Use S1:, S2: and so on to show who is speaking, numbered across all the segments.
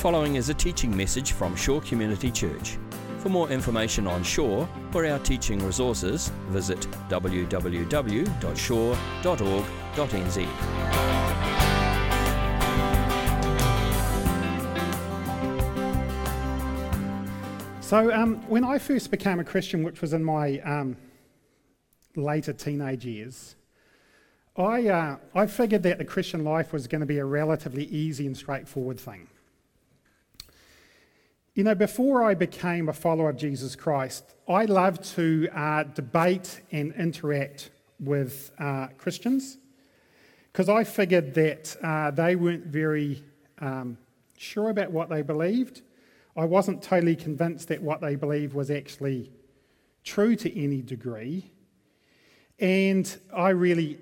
S1: following is a teaching message from Shore Community Church. For more information on Shore or our teaching resources, visit www.shore.org.nz.
S2: So, um, when I first became a Christian, which was in my um, later teenage years, I, uh, I figured that the Christian life was going to be a relatively easy and straightforward thing. You know, before I became a follower of Jesus Christ, I loved to uh, debate and interact with uh, Christians because I figured that uh, they weren't very um, sure about what they believed. I wasn't totally convinced that what they believed was actually true to any degree. And I really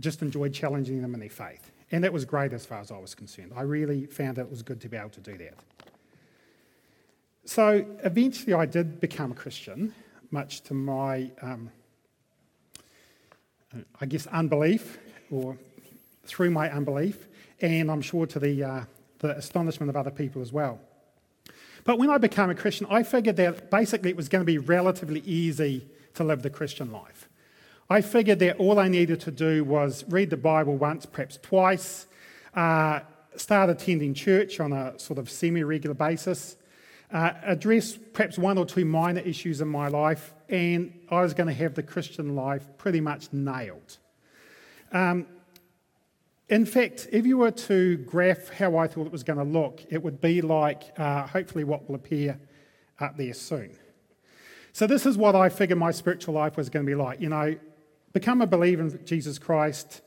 S2: just enjoyed challenging them in their faith. And that was great as far as I was concerned. I really found that it was good to be able to do that. So eventually I did become a Christian, much to my, um, I guess, unbelief, or through my unbelief, and I'm sure to the, uh, the astonishment of other people as well. But when I became a Christian, I figured that basically it was going to be relatively easy to live the Christian life. I figured that all I needed to do was read the Bible once, perhaps twice, uh, start attending church on a sort of semi regular basis, uh, address perhaps one or two minor issues in my life, and I was going to have the Christian life pretty much nailed. Um, in fact, if you were to graph how I thought it was going to look, it would be like uh, hopefully what will appear up there soon. So, this is what I figured my spiritual life was going to be like. You know, become a believer in Jesus Christ,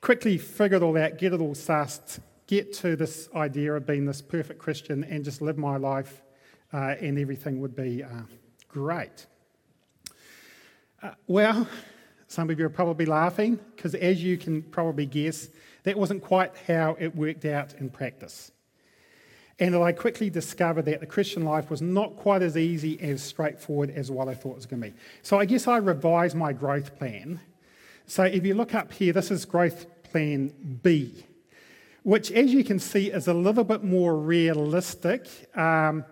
S2: quickly figure it all out, get it all sussed, get to this idea of being this perfect Christian and just live my life, uh, and everything would be uh, great. Uh, well, some of you are probably laughing because, as you can probably guess, that wasn't quite how it worked out in practice. And I quickly discovered that the Christian life was not quite as easy as straightforward as what I thought it was going to be. So I guess I revised my growth plan. So if you look up here, this is growth plan B, which, as you can see, is a little bit more realistic. Um,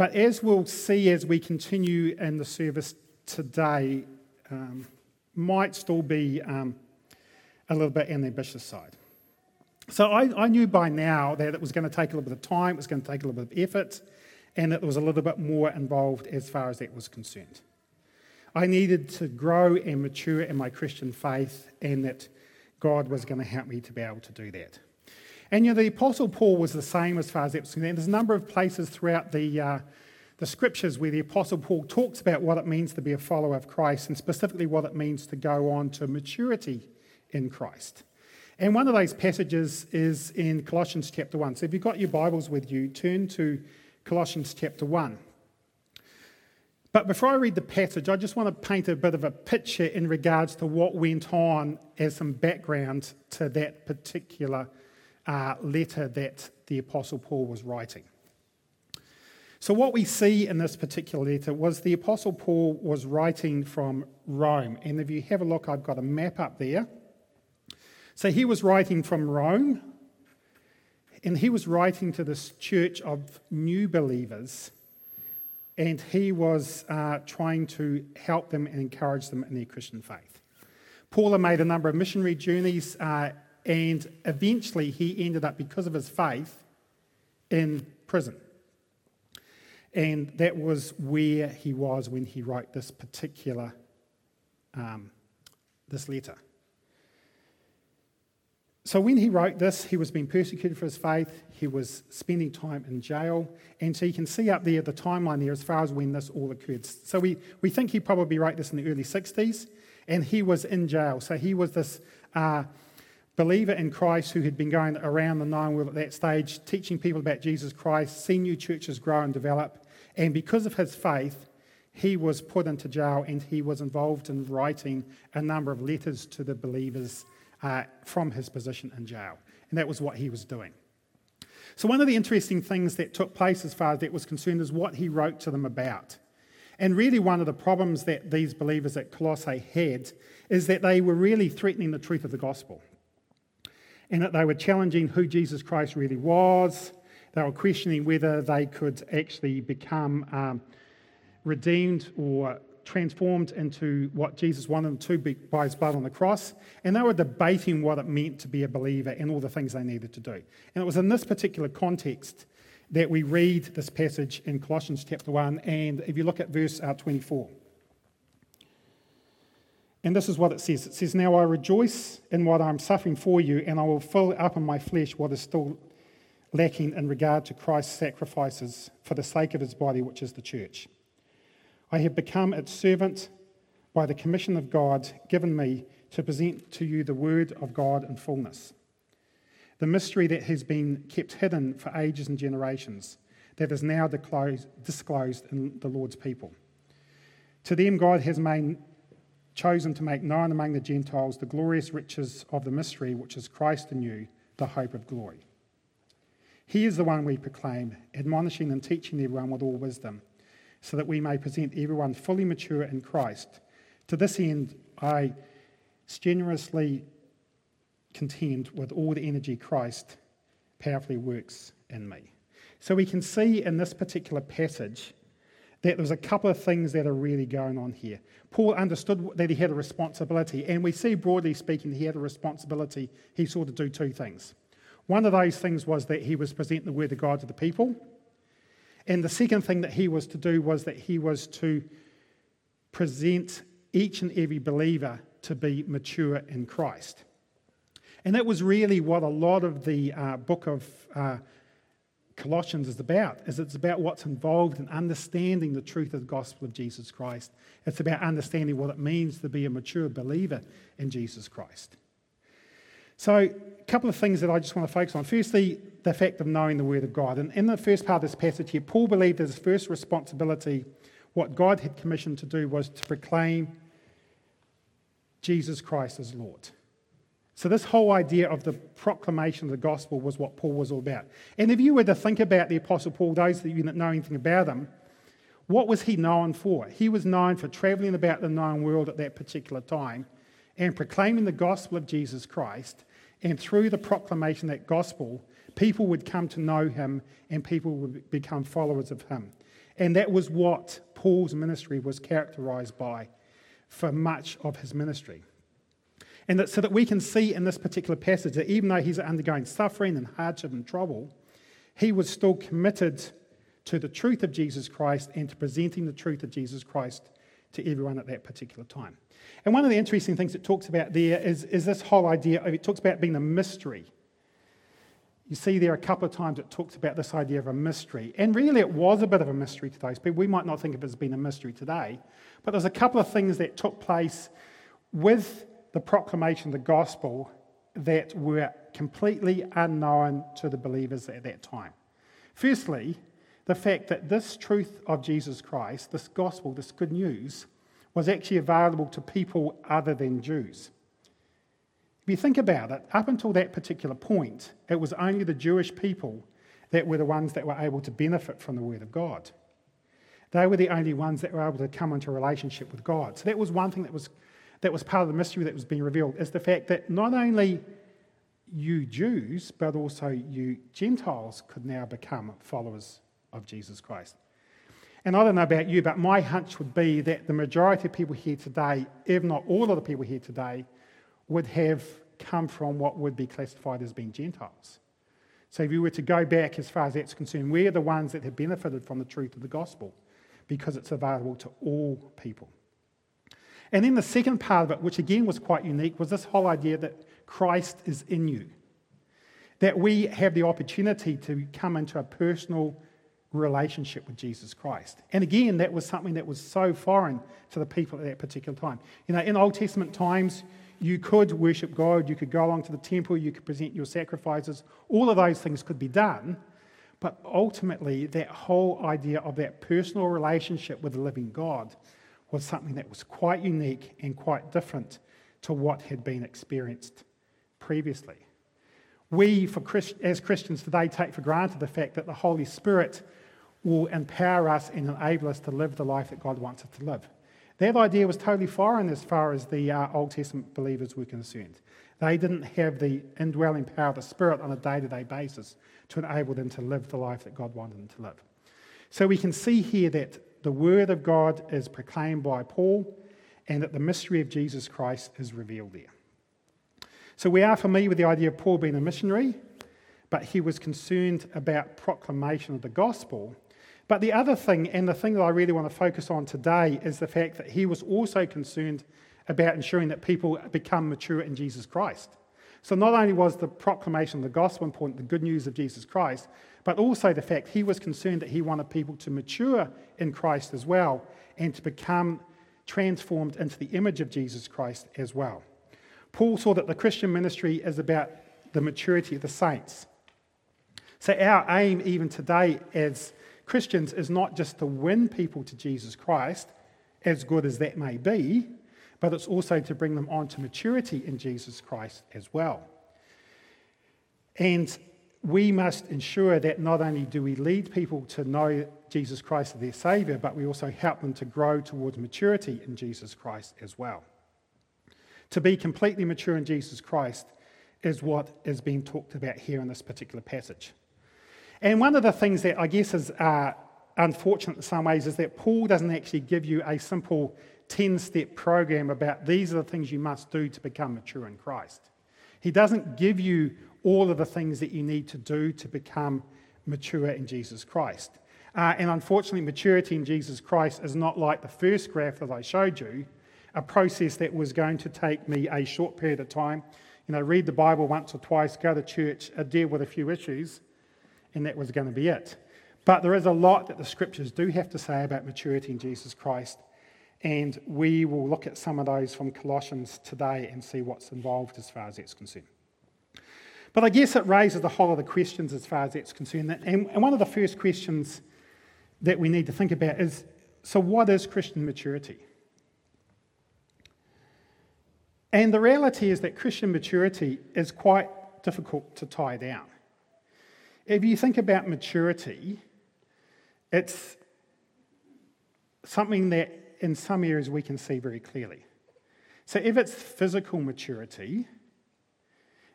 S2: but as we'll see as we continue in the service today, um, might still be um, a little bit on the ambitious side. So I, I, knew by now that it was going to take a little bit of time, it was going to take a little bit of effort, and it was a little bit more involved as far as that was concerned. I needed to grow and mature in my Christian faith, and that God was going to help me to be able to do that. And you know, the Apostle Paul was the same as far as was concerned. There's a number of places throughout the, uh, the scriptures where the Apostle Paul talks about what it means to be a follower of Christ, and specifically what it means to go on to maturity in Christ. And one of those passages is in Colossians chapter 1. So if you've got your Bibles with you, turn to Colossians chapter 1. But before I read the passage, I just want to paint a bit of a picture in regards to what went on as some background to that particular uh, letter that the Apostle Paul was writing. So, what we see in this particular letter was the Apostle Paul was writing from Rome. And if you have a look, I've got a map up there. So he was writing from Rome, and he was writing to this church of new believers, and he was uh, trying to help them and encourage them in their Christian faith. Paul made a number of missionary journeys, uh, and eventually he ended up, because of his faith, in prison. And that was where he was when he wrote this particular um, this letter. So when he wrote this, he was being persecuted for his faith. He was spending time in jail. And so you can see up there the timeline there as far as when this all occurred. So we, we think he probably wrote this in the early 60s, and he was in jail. So he was this uh, believer in Christ who had been going around the known world at that stage, teaching people about Jesus Christ, seeing new churches grow and develop. And because of his faith, he was put into jail and he was involved in writing a number of letters to the believers uh, from his position in jail. And that was what he was doing. So, one of the interesting things that took place as far as that was concerned is what he wrote to them about. And really, one of the problems that these believers at Colossae had is that they were really threatening the truth of the gospel. And that they were challenging who Jesus Christ really was. They were questioning whether they could actually become um, redeemed or transformed into what Jesus wanted them to be by his blood on the cross. And they were debating what it meant to be a believer and all the things they needed to do. And it was in this particular context that we read this passage in Colossians chapter 1. And if you look at verse uh, 24, and this is what it says it says, Now I rejoice in what I'm suffering for you, and I will fill up in my flesh what is still lacking in regard to Christ's sacrifices for the sake of his body, which is the church. I have become its servant by the commission of God given me to present to you the word of God in fullness. The mystery that has been kept hidden for ages and generations, that is now disclosed in the Lord's people. To them, God has made chosen to make known among the Gentiles the glorious riches of the mystery, which is Christ in you, the hope of glory. He is the one we proclaim, admonishing and teaching everyone with all wisdom, so that we may present everyone fully mature in Christ. To this end, I strenuously contend with all the energy Christ powerfully works in me. So we can see in this particular passage that there's a couple of things that are really going on here. Paul understood that he had a responsibility, and we see, broadly speaking, he had a responsibility. He sought to do two things. One of those things was that he was presenting the word of God to the people. And the second thing that he was to do was that he was to present each and every believer to be mature in Christ. And that was really what a lot of the uh, book of uh, Colossians is about, is it's about what's involved in understanding the truth of the gospel of Jesus Christ. It's about understanding what it means to be a mature believer in Jesus Christ. So, a couple of things that I just want to focus on. Firstly, the fact of knowing the Word of God. And in the first part of this passage here, Paul believed that his first responsibility, what God had commissioned to do, was to proclaim Jesus Christ as Lord. So, this whole idea of the proclamation of the gospel was what Paul was all about. And if you were to think about the Apostle Paul, those of you that know anything about him, what was he known for? He was known for traveling about the known world at that particular time and proclaiming the gospel of Jesus Christ. And through the proclamation of that gospel, people would come to know him and people would become followers of him. And that was what Paul's ministry was characterized by for much of his ministry. And that, so that we can see in this particular passage that even though he's undergoing suffering and hardship and trouble, he was still committed to the truth of Jesus Christ and to presenting the truth of Jesus Christ to everyone at that particular time. And one of the interesting things it talks about there is, is this whole idea, of it talks about being a mystery. You see there a couple of times it talks about this idea of a mystery. And really it was a bit of a mystery to those people. We might not think of it as being a mystery today, but there's a couple of things that took place with the proclamation of the gospel that were completely unknown to the believers at that time. Firstly, the fact that this truth of Jesus Christ, this gospel, this good news, was actually available to people other than Jews. If you think about it, up until that particular point, it was only the Jewish people that were the ones that were able to benefit from the Word of God. They were the only ones that were able to come into relationship with God. So that was one thing that was that was part of the mystery that was being revealed is the fact that not only you Jews, but also you Gentiles could now become followers of Jesus Christ. And I don't know about you, but my hunch would be that the majority of people here today, if not all of the people here today, would have come from what would be classified as being Gentiles. So if you were to go back as far as that's concerned, we're the ones that have benefited from the truth of the gospel because it's available to all people. And then the second part of it, which again was quite unique, was this whole idea that Christ is in you. That we have the opportunity to come into a personal relationship with Jesus Christ. And again, that was something that was so foreign to the people at that particular time. You know, in Old Testament times, you could worship God, you could go along to the temple, you could present your sacrifices, all of those things could be done. But ultimately, that whole idea of that personal relationship with the living God was something that was quite unique and quite different to what had been experienced previously. We, for Christ, as Christians today, take for granted the fact that the Holy Spirit will empower us and enable us to live the life that God wants us to live. That idea was totally foreign as far as the uh, Old Testament believers were concerned. They didn't have the indwelling power of the Spirit on a day to day basis to enable them to live the life that God wanted them to live. So we can see here that the Word of God is proclaimed by Paul and that the mystery of Jesus Christ is revealed there. So we are familiar with the idea of Paul being a missionary, but he was concerned about proclamation of the gospel. But the other thing, and the thing that I really want to focus on today, is the fact that he was also concerned about ensuring that people become mature in Jesus Christ. So not only was the proclamation of the gospel important, the good news of Jesus Christ, but also the fact he was concerned that he wanted people to mature in Christ as well and to become transformed into the image of Jesus Christ as well. Paul saw that the Christian ministry is about the maturity of the saints. So, our aim, even today as Christians, is not just to win people to Jesus Christ, as good as that may be, but it's also to bring them on to maturity in Jesus Christ as well. And we must ensure that not only do we lead people to know Jesus Christ as their Saviour, but we also help them to grow towards maturity in Jesus Christ as well. To be completely mature in Jesus Christ is what is being talked about here in this particular passage. And one of the things that I guess is uh, unfortunate in some ways is that Paul doesn't actually give you a simple 10 step program about these are the things you must do to become mature in Christ. He doesn't give you all of the things that you need to do to become mature in Jesus Christ. Uh, and unfortunately, maturity in Jesus Christ is not like the first graph that I showed you, a process that was going to take me a short period of time. You know, read the Bible once or twice, go to church, uh, deal with a few issues, and that was going to be it. But there is a lot that the scriptures do have to say about maturity in Jesus Christ and we will look at some of those from Colossians today and see what's involved as far as that's concerned. But I guess it raises a whole of questions as far as that's concerned. And one of the first questions that we need to think about is so, what is Christian maturity? And the reality is that Christian maturity is quite difficult to tie down. If you think about maturity, it's something that in some areas we can see very clearly. So, if it's physical maturity,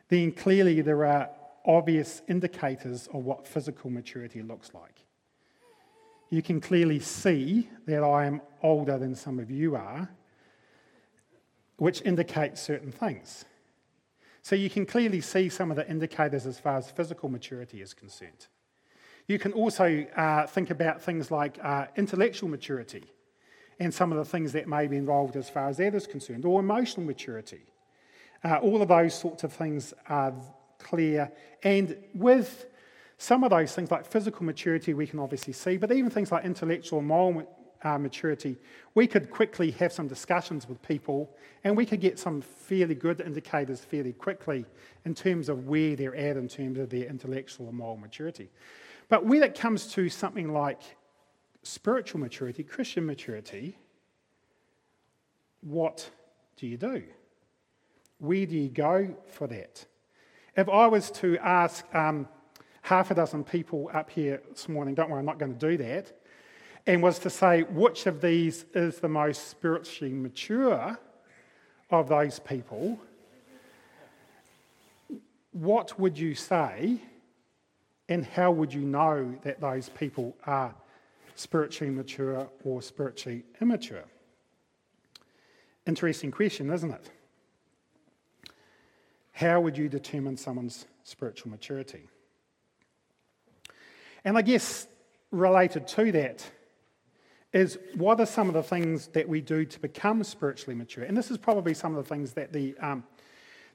S2: then clearly there are obvious indicators of what physical maturity looks like. You can clearly see that I am older than some of you are, which indicates certain things. So you can clearly see some of the indicators as far as physical maturity is concerned. You can also uh, think about things like uh, intellectual maturity and some of the things that may be involved as far as that is concerned, or emotional maturity. Uh, all of those sorts of things are clear. And with some of those things, like physical maturity, we can obviously see, but even things like intellectual and moral uh, maturity, we could quickly have some discussions with people and we could get some fairly good indicators fairly quickly in terms of where they're at in terms of their intellectual and moral maturity. But when it comes to something like spiritual maturity, Christian maturity, what do you do? Where do you go for that? If I was to ask um, half a dozen people up here this morning, don't worry, I'm not going to do that, and was to say which of these is the most spiritually mature of those people, what would you say, and how would you know that those people are spiritually mature or spiritually immature? Interesting question, isn't it? How would you determine someone's spiritual maturity? And I guess related to that is what are some of the things that we do to become spiritually mature? And this is probably some of the things that the, um,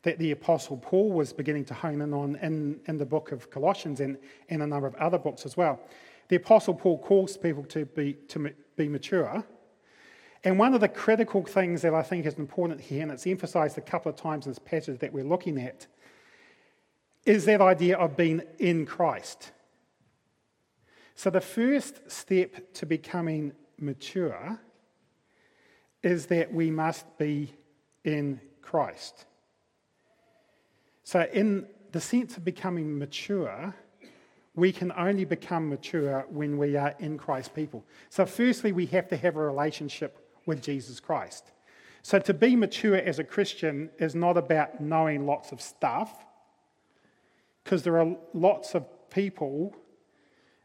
S2: that the Apostle Paul was beginning to hone in on in, in the book of Colossians and, and a number of other books as well the Apostle Paul calls people to be, to be mature. And one of the critical things that I think is important here, and it's emphasized a couple of times in this passage that we're looking at, is that idea of being in Christ. So, the first step to becoming mature is that we must be in Christ. So, in the sense of becoming mature, we can only become mature when we are in Christ people. So, firstly, we have to have a relationship with Jesus Christ. So, to be mature as a Christian is not about knowing lots of stuff, because there are lots of people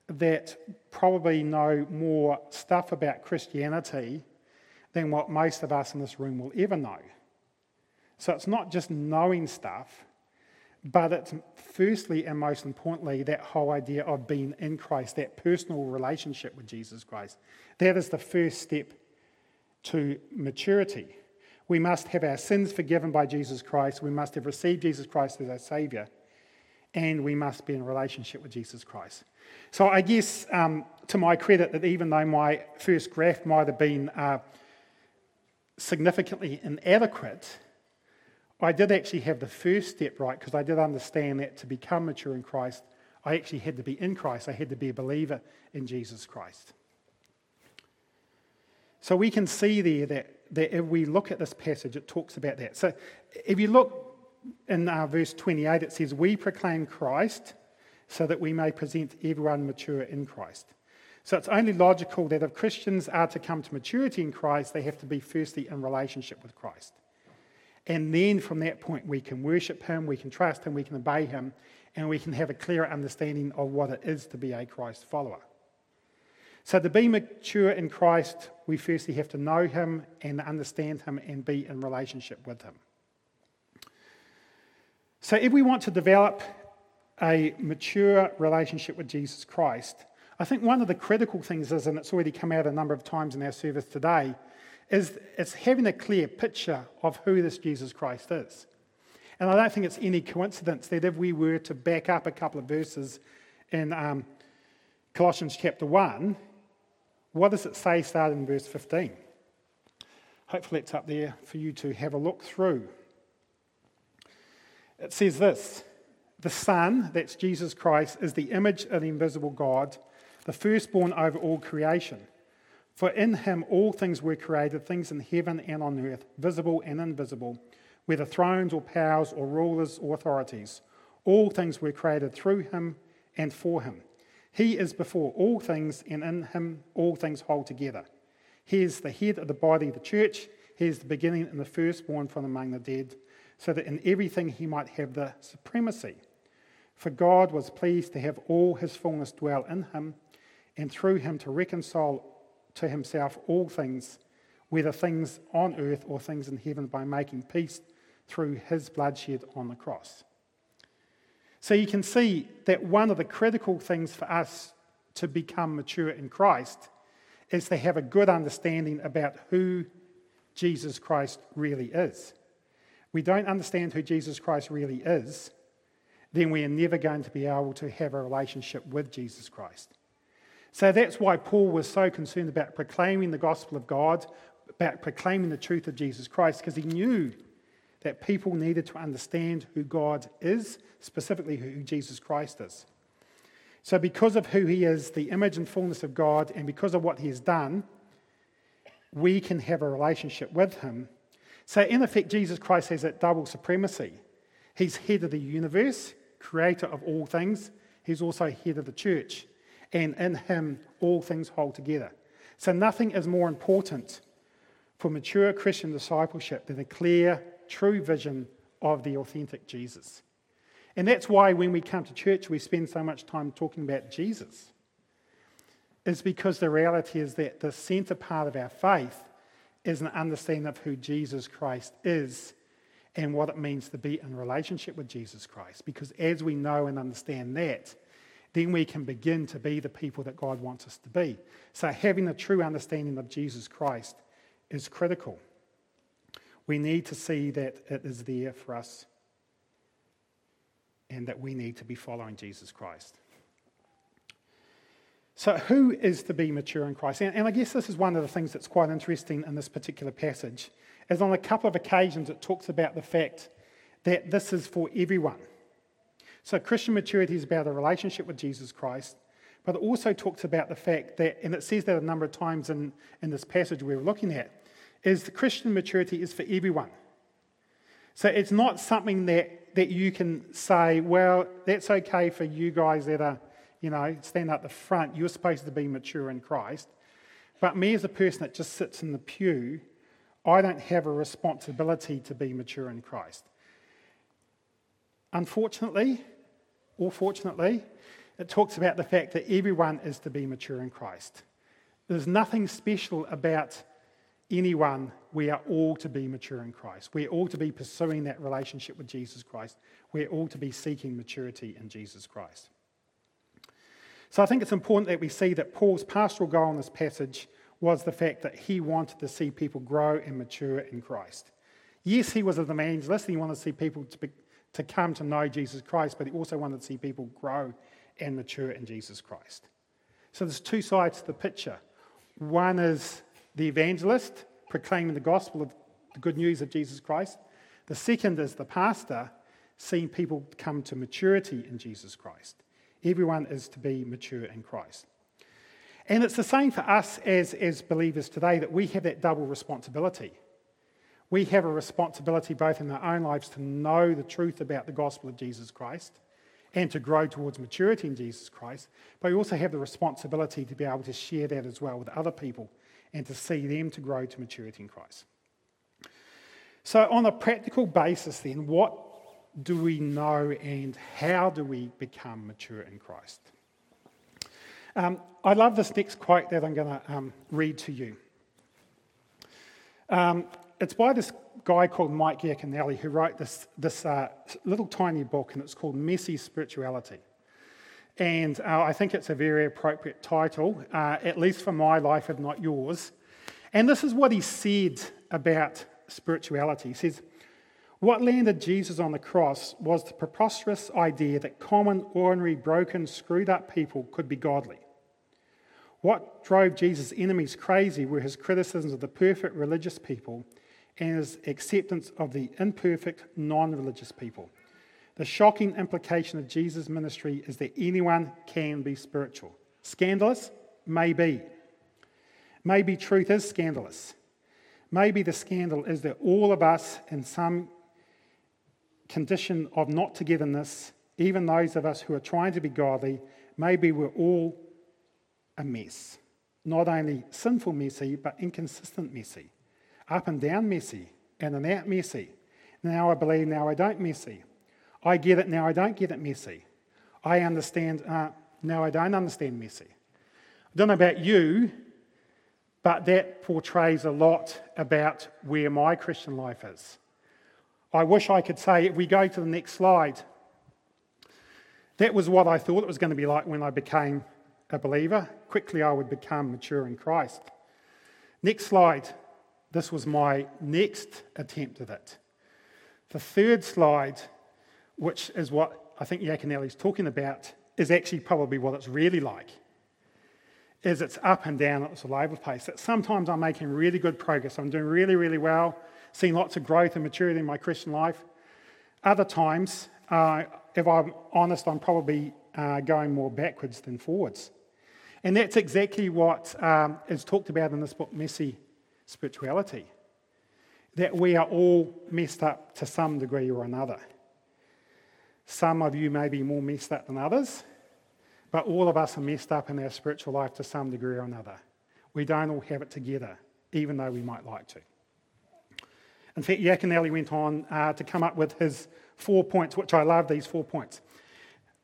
S2: that probably know more stuff about Christianity than what most of us in this room will ever know. So, it's not just knowing stuff, but it's firstly and most importantly that whole idea of being in Christ, that personal relationship with Jesus Christ. That is the first step to maturity. We must have our sins forgiven by Jesus Christ. We must have received Jesus Christ as our Savior. And we must be in relationship with Jesus Christ. So, I guess um, to my credit, that even though my first graph might have been uh, significantly inadequate, I did actually have the first step right because I did understand that to become mature in Christ, I actually had to be in Christ. I had to be a believer in Jesus Christ. So we can see there that, that if we look at this passage, it talks about that. So if you look in uh, verse 28, it says, We proclaim Christ so that we may present everyone mature in Christ. So it's only logical that if Christians are to come to maturity in Christ, they have to be firstly in relationship with Christ. And then from that point, we can worship Him, we can trust Him, we can obey Him, and we can have a clearer understanding of what it is to be a Christ follower. So, to be mature in Christ, we firstly have to know Him and understand Him and be in relationship with Him. So, if we want to develop a mature relationship with Jesus Christ, I think one of the critical things is, and it's already come out a number of times in our service today, is it's having a clear picture of who this Jesus Christ is. And I don't think it's any coincidence that if we were to back up a couple of verses in um, Colossians chapter 1, what does it say starting in verse 15? Hopefully, it's up there for you to have a look through. It says this The Son, that's Jesus Christ, is the image of the invisible God, the firstborn over all creation. For in him all things were created, things in heaven and on earth, visible and invisible, whether thrones or powers or rulers or authorities. All things were created through him and for him. He is before all things, and in him all things hold together. He is the head of the body, of the church. He is the beginning and the firstborn from among the dead, so that in everything he might have the supremacy. For God was pleased to have all his fullness dwell in him, and through him to reconcile to himself all things, whether things on earth or things in heaven, by making peace through his bloodshed on the cross. So you can see that one of the critical things for us to become mature in Christ is to have a good understanding about who Jesus Christ really is. We don't understand who Jesus Christ really is, then we are never going to be able to have a relationship with Jesus Christ. So that's why Paul was so concerned about proclaiming the gospel of God, about proclaiming the truth of Jesus Christ, because he knew that people needed to understand who God is, specifically who Jesus Christ is. So, because of who he is, the image and fullness of God, and because of what he has done, we can have a relationship with him. So, in effect, Jesus Christ has that double supremacy. He's head of the universe, creator of all things, he's also head of the church and in him all things hold together. So nothing is more important for mature Christian discipleship than a clear, true vision of the authentic Jesus. And that's why when we come to church, we spend so much time talking about Jesus. Is because the reality is that the center part of our faith is an understanding of who Jesus Christ is and what it means to be in relationship with Jesus Christ. Because as we know and understand that, then we can begin to be the people that God wants us to be. So, having a true understanding of Jesus Christ is critical. We need to see that it is there for us and that we need to be following Jesus Christ. So, who is to be mature in Christ? And, and, I guess this is one of the things that's quite interesting in this particular passage, is on a couple of occasions it talks about the fact that this is for everyone. So, Christian maturity is about a relationship with Jesus Christ, but it also talks about the fact that, and it says that a number of times in, in this passage we're looking at, is the Christian maturity is for everyone. So, it's not something that, that you can say, well, that's okay for you guys that are, you know, stand up the front. You're supposed to be mature in Christ. But me as a person that just sits in the pew, I don't have a responsibility to be mature in Christ. Unfortunately, or fortunately, it talks about the fact that everyone is to be mature in Christ. There's nothing special about anyone. We are all to be mature in Christ. We're all to be pursuing that relationship with Jesus Christ. We're all to be seeking maturity in Jesus Christ. So I think it's important that we see that Paul's pastoral goal in this passage was the fact that he wanted to see people grow and mature in Christ. Yes, he was an evangelist and he wanted to see people to, be, to come to know Jesus Christ, but he also wanted to see people grow and mature in Jesus Christ. So there's two sides to the picture. One is the evangelist proclaiming the gospel of the good news of Jesus Christ. The second is the pastor seeing people come to maturity in Jesus Christ. Everyone is to be mature in Christ. And it's the same for us as, as believers today that we have that double responsibility. We have a responsibility both in our own lives to know the truth about the gospel of Jesus Christ and to grow towards maturity in Jesus Christ, but we also have the responsibility to be able to share that as well with other people and to see them to grow to maturity in Christ. So, on a practical basis, then, what do we know and how do we become mature in Christ? Um, I love this next quote that I'm going to um, read to you. Um, it's by this guy called Mike Yaconelli who wrote this, this uh, little tiny book, and it's called Messy Spirituality. And uh, I think it's a very appropriate title, uh, at least for my life, if not yours. And this is what he said about spirituality. He says, What landed Jesus on the cross was the preposterous idea that common, ordinary, broken, screwed up people could be godly. What drove Jesus' enemies crazy were his criticisms of the perfect religious people and his acceptance of the imperfect, non religious people. The shocking implication of Jesus' ministry is that anyone can be spiritual. Scandalous? Maybe. Maybe truth is scandalous. Maybe the scandal is that all of us, in some condition of not togetherness, even those of us who are trying to be godly, maybe we're all a mess. Not only sinful messy, but inconsistent messy. Up and down messy, in and out messy. Now I believe, now I don't messy. I get it, now I don't get it messy. I understand, uh, now I don't understand messy. I don't know about you, but that portrays a lot about where my Christian life is. I wish I could say, if we go to the next slide, that was what I thought it was going to be like when I became a believer. Quickly, I would become mature in Christ. Next slide. This was my next attempt at it. The third slide which is what I think Yaconelli's talking about, is actually probably what it's really like. Is it's up and down, over the place. That sometimes I'm making really good progress. I'm doing really, really well, seeing lots of growth and maturity in my Christian life. Other times, uh, if I'm honest, I'm probably uh, going more backwards than forwards. And that's exactly what um, is talked about in this book, Messy Spirituality. That we are all messed up to some degree or another. Some of you may be more messed up than others, but all of us are messed up in our spiritual life to some degree or another. We don't all have it together, even though we might like to. In fact, Yaconelli went on uh, to come up with his four points, which I love these four points.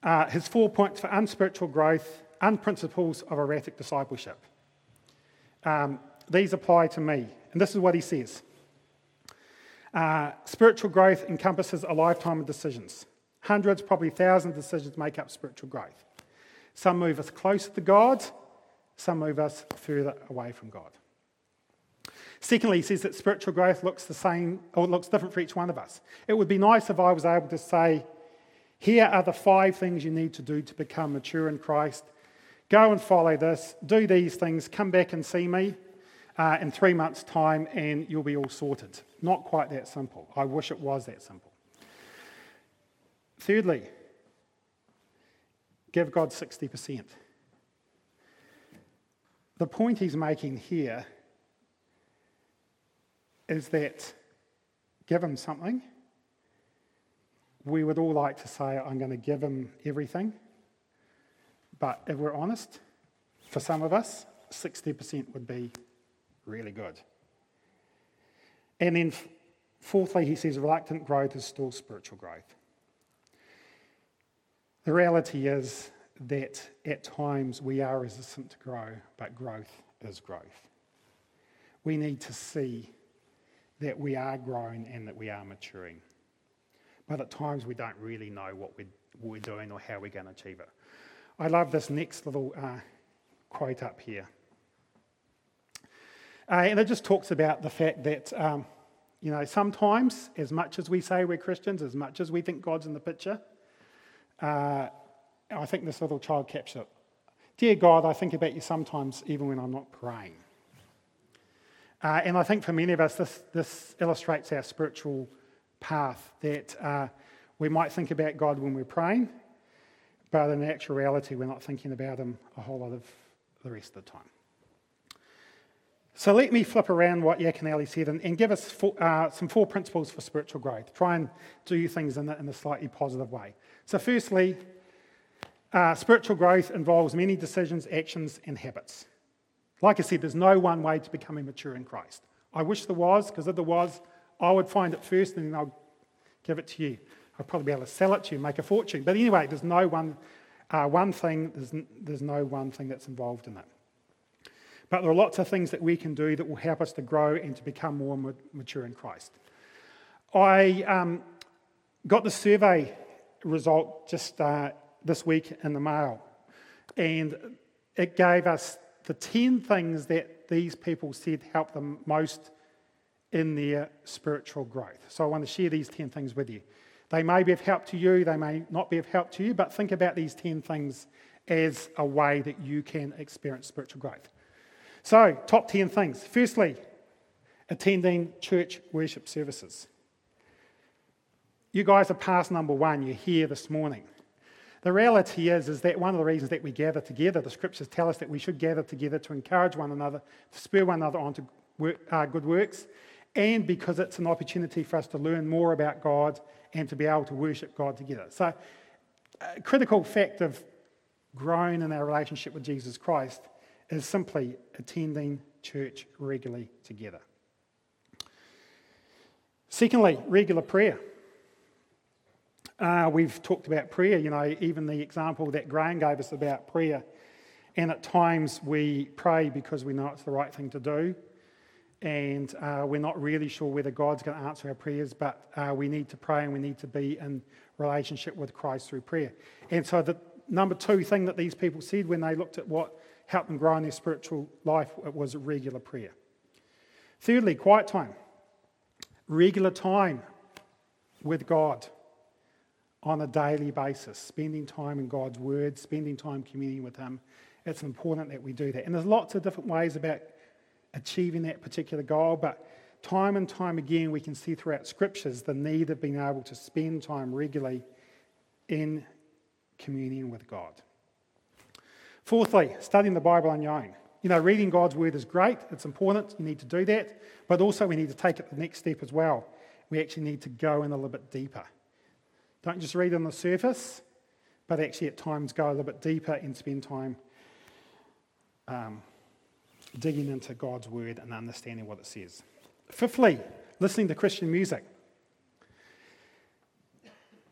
S2: Uh, his four points for unspiritual growth and principles of erratic discipleship. Um, these apply to me, and this is what he says uh, Spiritual growth encompasses a lifetime of decisions. Hundreds, probably thousands of decisions make up spiritual growth. Some move us closer to God, some move us further away from God. Secondly, he says that spiritual growth looks the same or looks different for each one of us. It would be nice if I was able to say, here are the five things you need to do to become mature in Christ. Go and follow this, do these things, come back and see me uh, in three months' time, and you'll be all sorted. Not quite that simple. I wish it was that simple. Thirdly, give God 60%. The point he's making here is that give him something. We would all like to say, I'm going to give him everything. But if we're honest, for some of us, 60% would be really good. And then, fourthly, he says reluctant growth is still spiritual growth. The reality is that at times we are resistant to grow, but growth is growth. We need to see that we are growing and that we are maturing. But at times we don't really know what we're, what we're doing or how we're going to achieve it. I love this next little uh, quote up here. Uh, and it just talks about the fact that, um, you know, sometimes, as much as we say we're Christians, as much as we think God's in the picture, uh, I think this little child captured it. Dear God, I think about you sometimes even when I'm not praying. Uh, and I think for many of us, this, this illustrates our spiritual path that uh, we might think about God when we're praying, but in actual reality, we're not thinking about Him a whole lot of the rest of the time. So let me flip around what Yaconelli said and, and give us four, uh, some four principles for spiritual growth. Try and do things in a, in a slightly positive way. So, firstly, uh, spiritual growth involves many decisions, actions, and habits. Like I said, there's no one way to becoming mature in Christ. I wish there was, because if there was, I would find it first and then I'll give it to you. I'd probably be able to sell it to you and make a fortune. But anyway, there's no one, uh, one thing, there's, there's no one thing that's involved in it. But there are lots of things that we can do that will help us to grow and to become more mature in Christ. I um, got the survey result just uh, this week in the mail, and it gave us the 10 things that these people said helped them most in their spiritual growth. So I want to share these 10 things with you. They may be of help to you, they may not be of help to you, but think about these 10 things as a way that you can experience spiritual growth. So, top 10 things. Firstly, attending church worship services. You guys are past number one, you're here this morning. The reality is, is that one of the reasons that we gather together, the scriptures tell us that we should gather together to encourage one another, to spur one another on to work, uh, good works, and because it's an opportunity for us to learn more about God and to be able to worship God together. So, a critical fact of growing in our relationship with Jesus Christ is simply attending church regularly together. Secondly, regular prayer. Uh, we've talked about prayer, you know, even the example that Graham gave us about prayer. And at times we pray because we know it's the right thing to do. And uh, we're not really sure whether God's going to answer our prayers, but uh, we need to pray and we need to be in relationship with Christ through prayer. And so, the number two thing that these people said when they looked at what help them grow in their spiritual life was regular prayer. Thirdly, quiet time. Regular time with God on a daily basis, spending time in God's Word, spending time communing with Him. It's important that we do that. And there's lots of different ways about achieving that particular goal, but time and time again, we can see throughout Scriptures the need of being able to spend time regularly in communion with God. Fourthly, studying the Bible on your own. You know, reading God's word is great, it's important, you need to do that, but also we need to take it the next step as well. We actually need to go in a little bit deeper. Don't just read on the surface, but actually at times go a little bit deeper and spend time um, digging into God's word and understanding what it says. Fifthly, listening to Christian music.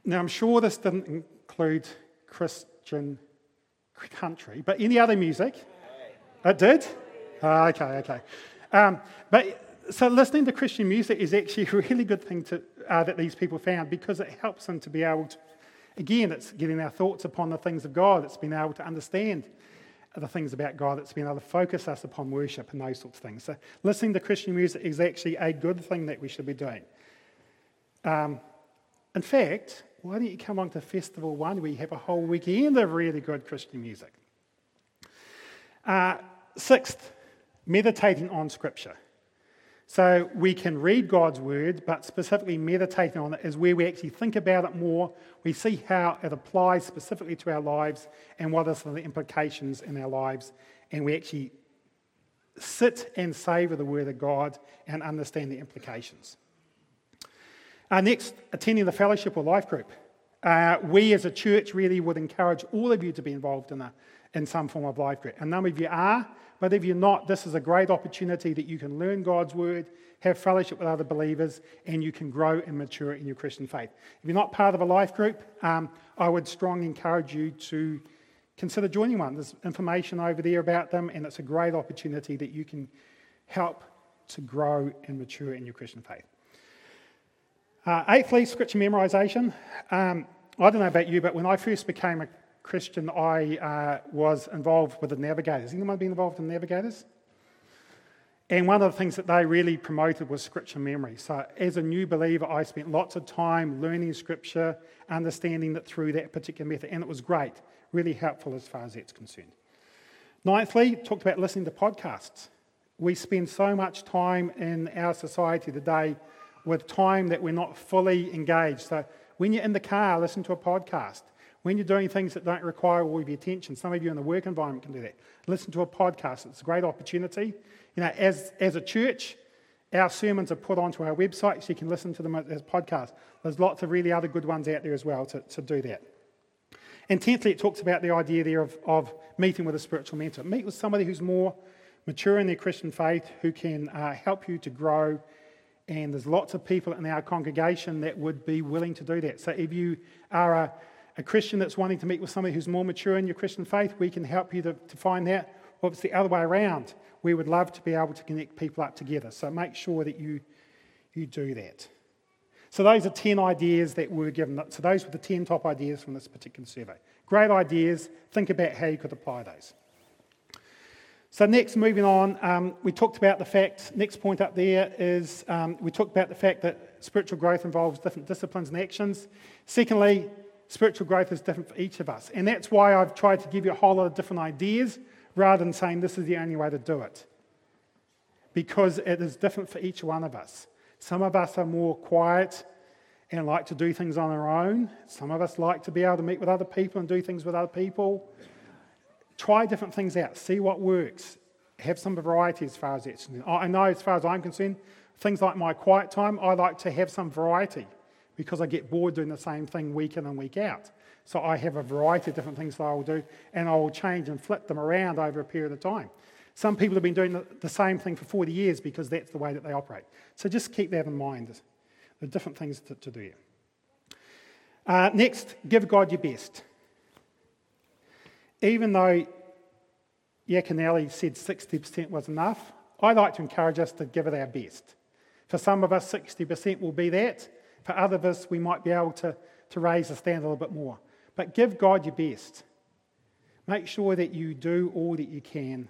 S2: Now, I'm sure this didn't include Christian country, but any other music? It did? Oh, okay, okay. Um, but so listening to Christian music is actually a really good thing to, uh, that these people found because it helps them to be able to, again, it's getting our thoughts upon the things of God. It's being able to understand the things about God. It's being able to focus us upon worship and those sorts of things. So listening to Christian music is actually a good thing that we should be doing. Um, in fact, why don't you come on to Festival One? where you have a whole weekend of really good Christian music. Uh, sixth, meditating on Scripture. So we can read God's Word, but specifically meditating on it is where we actually think about it more. We see how it applies specifically to our lives and what are some of the implications in our lives. And we actually sit and savor the Word of God and understand the implications. Uh, next, attending the fellowship or life group. Uh, we as a church really would encourage all of you to be involved in a, in some form of life group. A number of you are, but if you're not, this is a great opportunity that you can learn God's word, have fellowship with other believers, and you can grow and mature in your Christian faith. If you're not part of a life group, um, I would strongly encourage you to consider joining one. There's information over there about them, and it's a great opportunity that you can help to grow and mature in your Christian faith. Uh, eighthly, scripture memorization. Um, I don't know about you, but when I first became a Christian, I uh, was involved with the Navigators. Anyone been involved in Navigators? And one of the things that they really promoted was scripture memory. So, as a new believer, I spent lots of time learning scripture, understanding it through that particular method, and it was great, really helpful as far as that's concerned. Ninthly, talked about listening to podcasts. We spend so much time in our society today with time that we're not fully engaged. So, when you're in the car, listen to a podcast. When you're doing things that don't require all of your attention, some of you in the work environment can do that. Listen to a podcast. It's a great opportunity. You know, as, as a church, our sermons are put onto our website so you can listen to them as podcasts. There's lots of really other good ones out there as well to, to do that. And tenthly, it talks about the idea there of, of meeting with a spiritual mentor. Meet with somebody who's more mature in their Christian faith, who can uh, help you to grow. And there's lots of people in our congregation that would be willing to do that. So if you are a, a Christian that's wanting to meet with somebody who's more mature in your Christian faith, we can help you to, to find that. Or if it's the other way around, we would love to be able to connect people up together. So make sure that you, you do that. So those are 10 ideas that were given. So those were the 10 top ideas from this particular survey. Great ideas. Think about how you could apply those. So next, moving on, um, we talked about the fact, next point up there is um, we talked about the fact that spiritual growth involves different disciplines and actions. Secondly, spiritual growth is different for each of us. And that's why I've tried to give you a whole lot of different ideas rather than saying this is the only way to do it. Because it is different for each one of us. Some of us are more quiet and like to do things on our own. Some of us like to be able to meet with other people and do things with other people. Try different things out, see what works. Have some variety as far as that's concerned. I know, as far as I'm concerned, things like my quiet time, I like to have some variety because I get bored doing the same thing week in and week out. So I have a variety of different things that I will do, and I will change and flip them around over a period of time. Some people have been doing the same thing for 40 years because that's the way that they operate. So just keep that in mind. The different things to, to do. Uh, next, give God your best. Even though Yaconelli said 60% was enough, I like to encourage us to give it our best. For some of us, 60% will be that. For other of us, we might be able to, to raise the standard a little bit more. But give God your best. Make sure that you do all that you can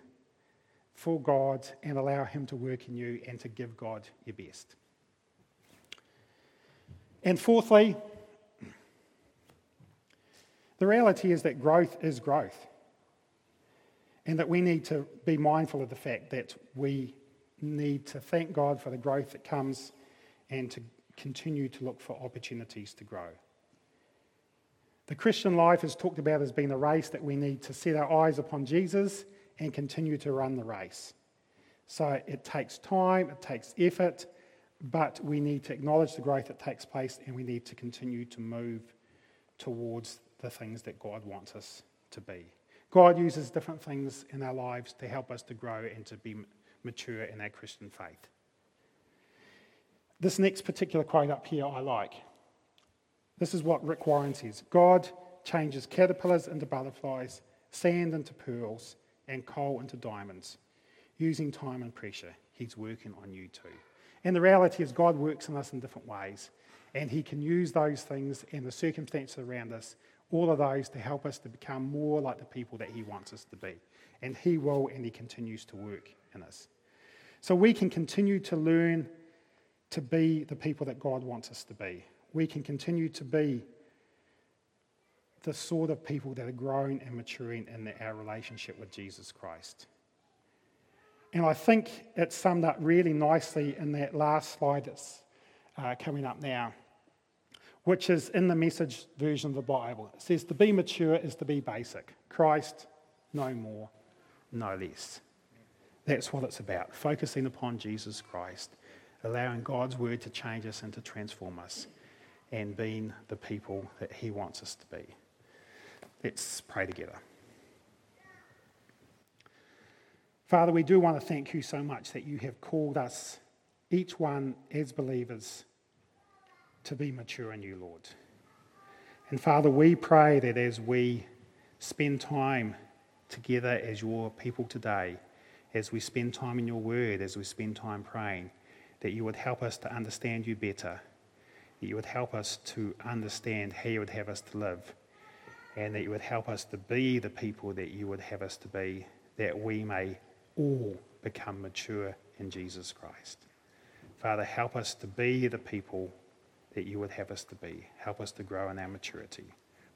S2: for God and allow Him to work in you and to give God your best. And fourthly, the reality is that growth is growth. And that we need to be mindful of the fact that we need to thank God for the growth that comes and to continue to look for opportunities to grow. The Christian life is talked about as being a race that we need to set our eyes upon Jesus and continue to run the race. So it takes time, it takes effort, but we need to acknowledge the growth that takes place and we need to continue to move towards the things that God wants us to be. God uses different things in our lives to help us to grow and to be mature in our Christian faith. This next particular quote up here I like. This is what Rick Warren says God changes caterpillars into butterflies, sand into pearls, and coal into diamonds. Using time and pressure, He's working on you too. And the reality is, God works in us in different ways, and He can use those things and the circumstances around us, all of those, to help us to become more like the people that He wants us to be. And He will, and He continues to work in us. So we can continue to learn to be the people that God wants us to be we can continue to be the sort of people that are growing and maturing in our relationship with Jesus Christ. And I think it's summed up really nicely in that last slide that's uh, coming up now, which is in the message version of the Bible. It says, To be mature is to be basic. Christ, no more, no less. That's what it's about, focusing upon Jesus Christ, allowing God's word to change us and to transform us and being the people that He wants us to be. Let's pray together. Father, we do want to thank you so much that you have called us, each one as believers, to be mature in you, Lord. And Father, we pray that as we spend time together as your people today, as we spend time in your word, as we spend time praying, that you would help us to understand you better, that you would help us to understand how you would have us to live, and that you would help us to be the people that you would have us to be, that we may all become mature in Jesus Christ. Father, help us to be the people that you would have us to be. Help us to grow in our maturity.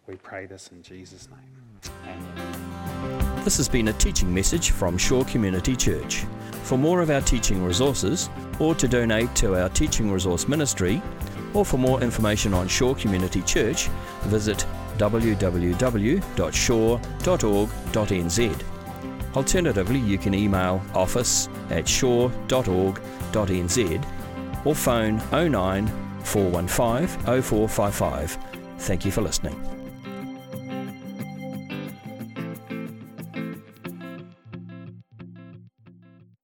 S2: We pray this in Jesus' name. Amen.
S1: This has been a teaching message from Shore Community Church. For more of our teaching resources, or to donate to our teaching resource ministry, or for more information on Shore Community Church, visit www.shore.org.nz. Alternatively, you can email office at shore.org.nz or phone 09 415 0455. Thank you for listening.